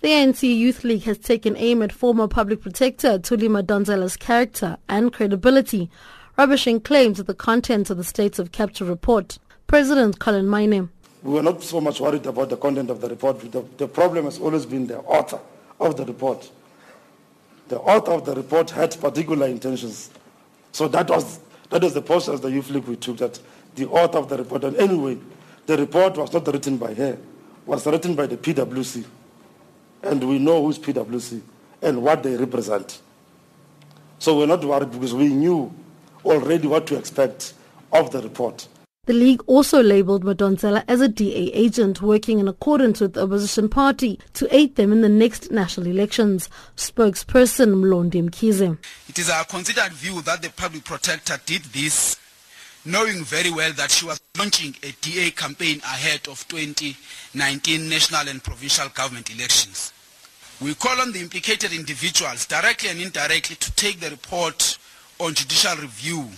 The ANC Youth League has taken aim at former public protector Thuli Madonsela's character and credibility, rubbishing claims that the contents of the States of Capture report. President Collen Maine. We were not so much worried about the content of the report. The, the problem has always been the author of the report. The author of the report had particular intentions. So that was, that was the posture as the Youth League we took, that the author of the report, and anyway, the report was not written by her, was written by the PwC and we know who's PwC and what they represent. So we're not worried because we knew already what to expect of the report. The league also labelled Madonsela as a DA agent working in accordance with the opposition party to aid them in the next national elections. Spokesperson Mlondi Mkhize. It is our considered view that the public protector did this knowing very well that she was launching a DA campaign ahead of 2019 national and provincial government elections. We call on the implicated individuals, directly and indirectly, to take the report on judicial review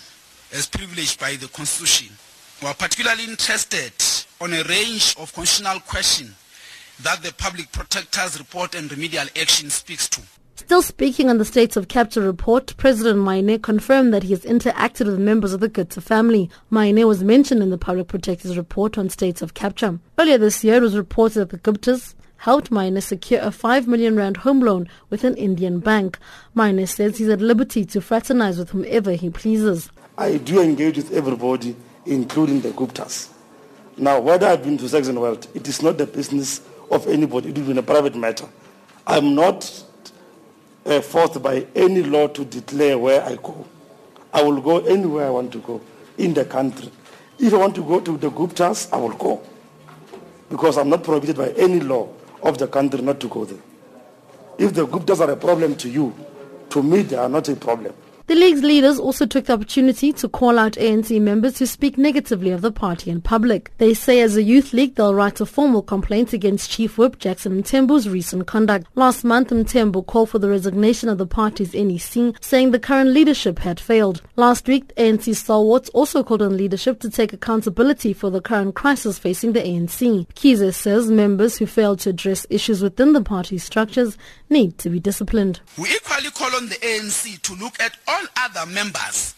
as privileged by the Constitution. We are particularly interested on a range of constitutional questions that the Public Protector's report and remedial action speaks to. Still speaking on the States of Capture report, President Maine confirmed that he has interacted with members of the Gupta family. Maine was mentioned in the Public Protector's report on States of Capture. Earlier this year, it was reported that the Guptas helped Maine secure a 5 million rand home loan with an Indian bank. Maine says he's at liberty to fraternize with whomever he pleases. I do engage with everybody, including the Guptas. Now, whether I've been to Saxonwold, it is not the business of anybody. It is a private matter. I'm not uh, forced by any law to declare where I go. I will go anywhere I want to go in the country. If I want to go to the Guptas, I will go. Because I'm not prohibited by any law of the country not to go there. If the Guptas are a problem to you, to me they are not a problem. The league's leaders also took the opportunity to call out ANC members who speak negatively of the party in public. They say as a youth league they'll write a formal complaint against Chief Whip Jackson Mthembu's recent conduct. Last month Mthembu called for the resignation of the party's NEC, saying the current leadership had failed. Last week ANC stalwarts also called on leadership to take accountability for the current crisis facing the ANC. Mkhize says members who failed to address issues within the party's structures need to be disciplined. We equally call on the ANC to look at all all other members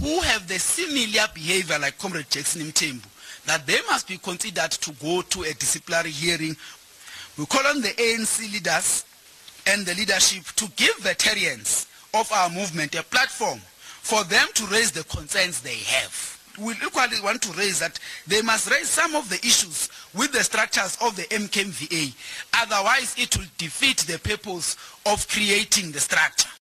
who have the similar behavior like Comrade Jackson Mthembu, that they must be considered to go to a disciplinary hearing. We call on the ANC leaders and the leadership to give veterans of our movement a platform for them to raise the concerns they have. We equally want to raise that they must raise some of the issues with the structures of the MKMVA. Otherwise, it will defeat the purpose of creating the structure.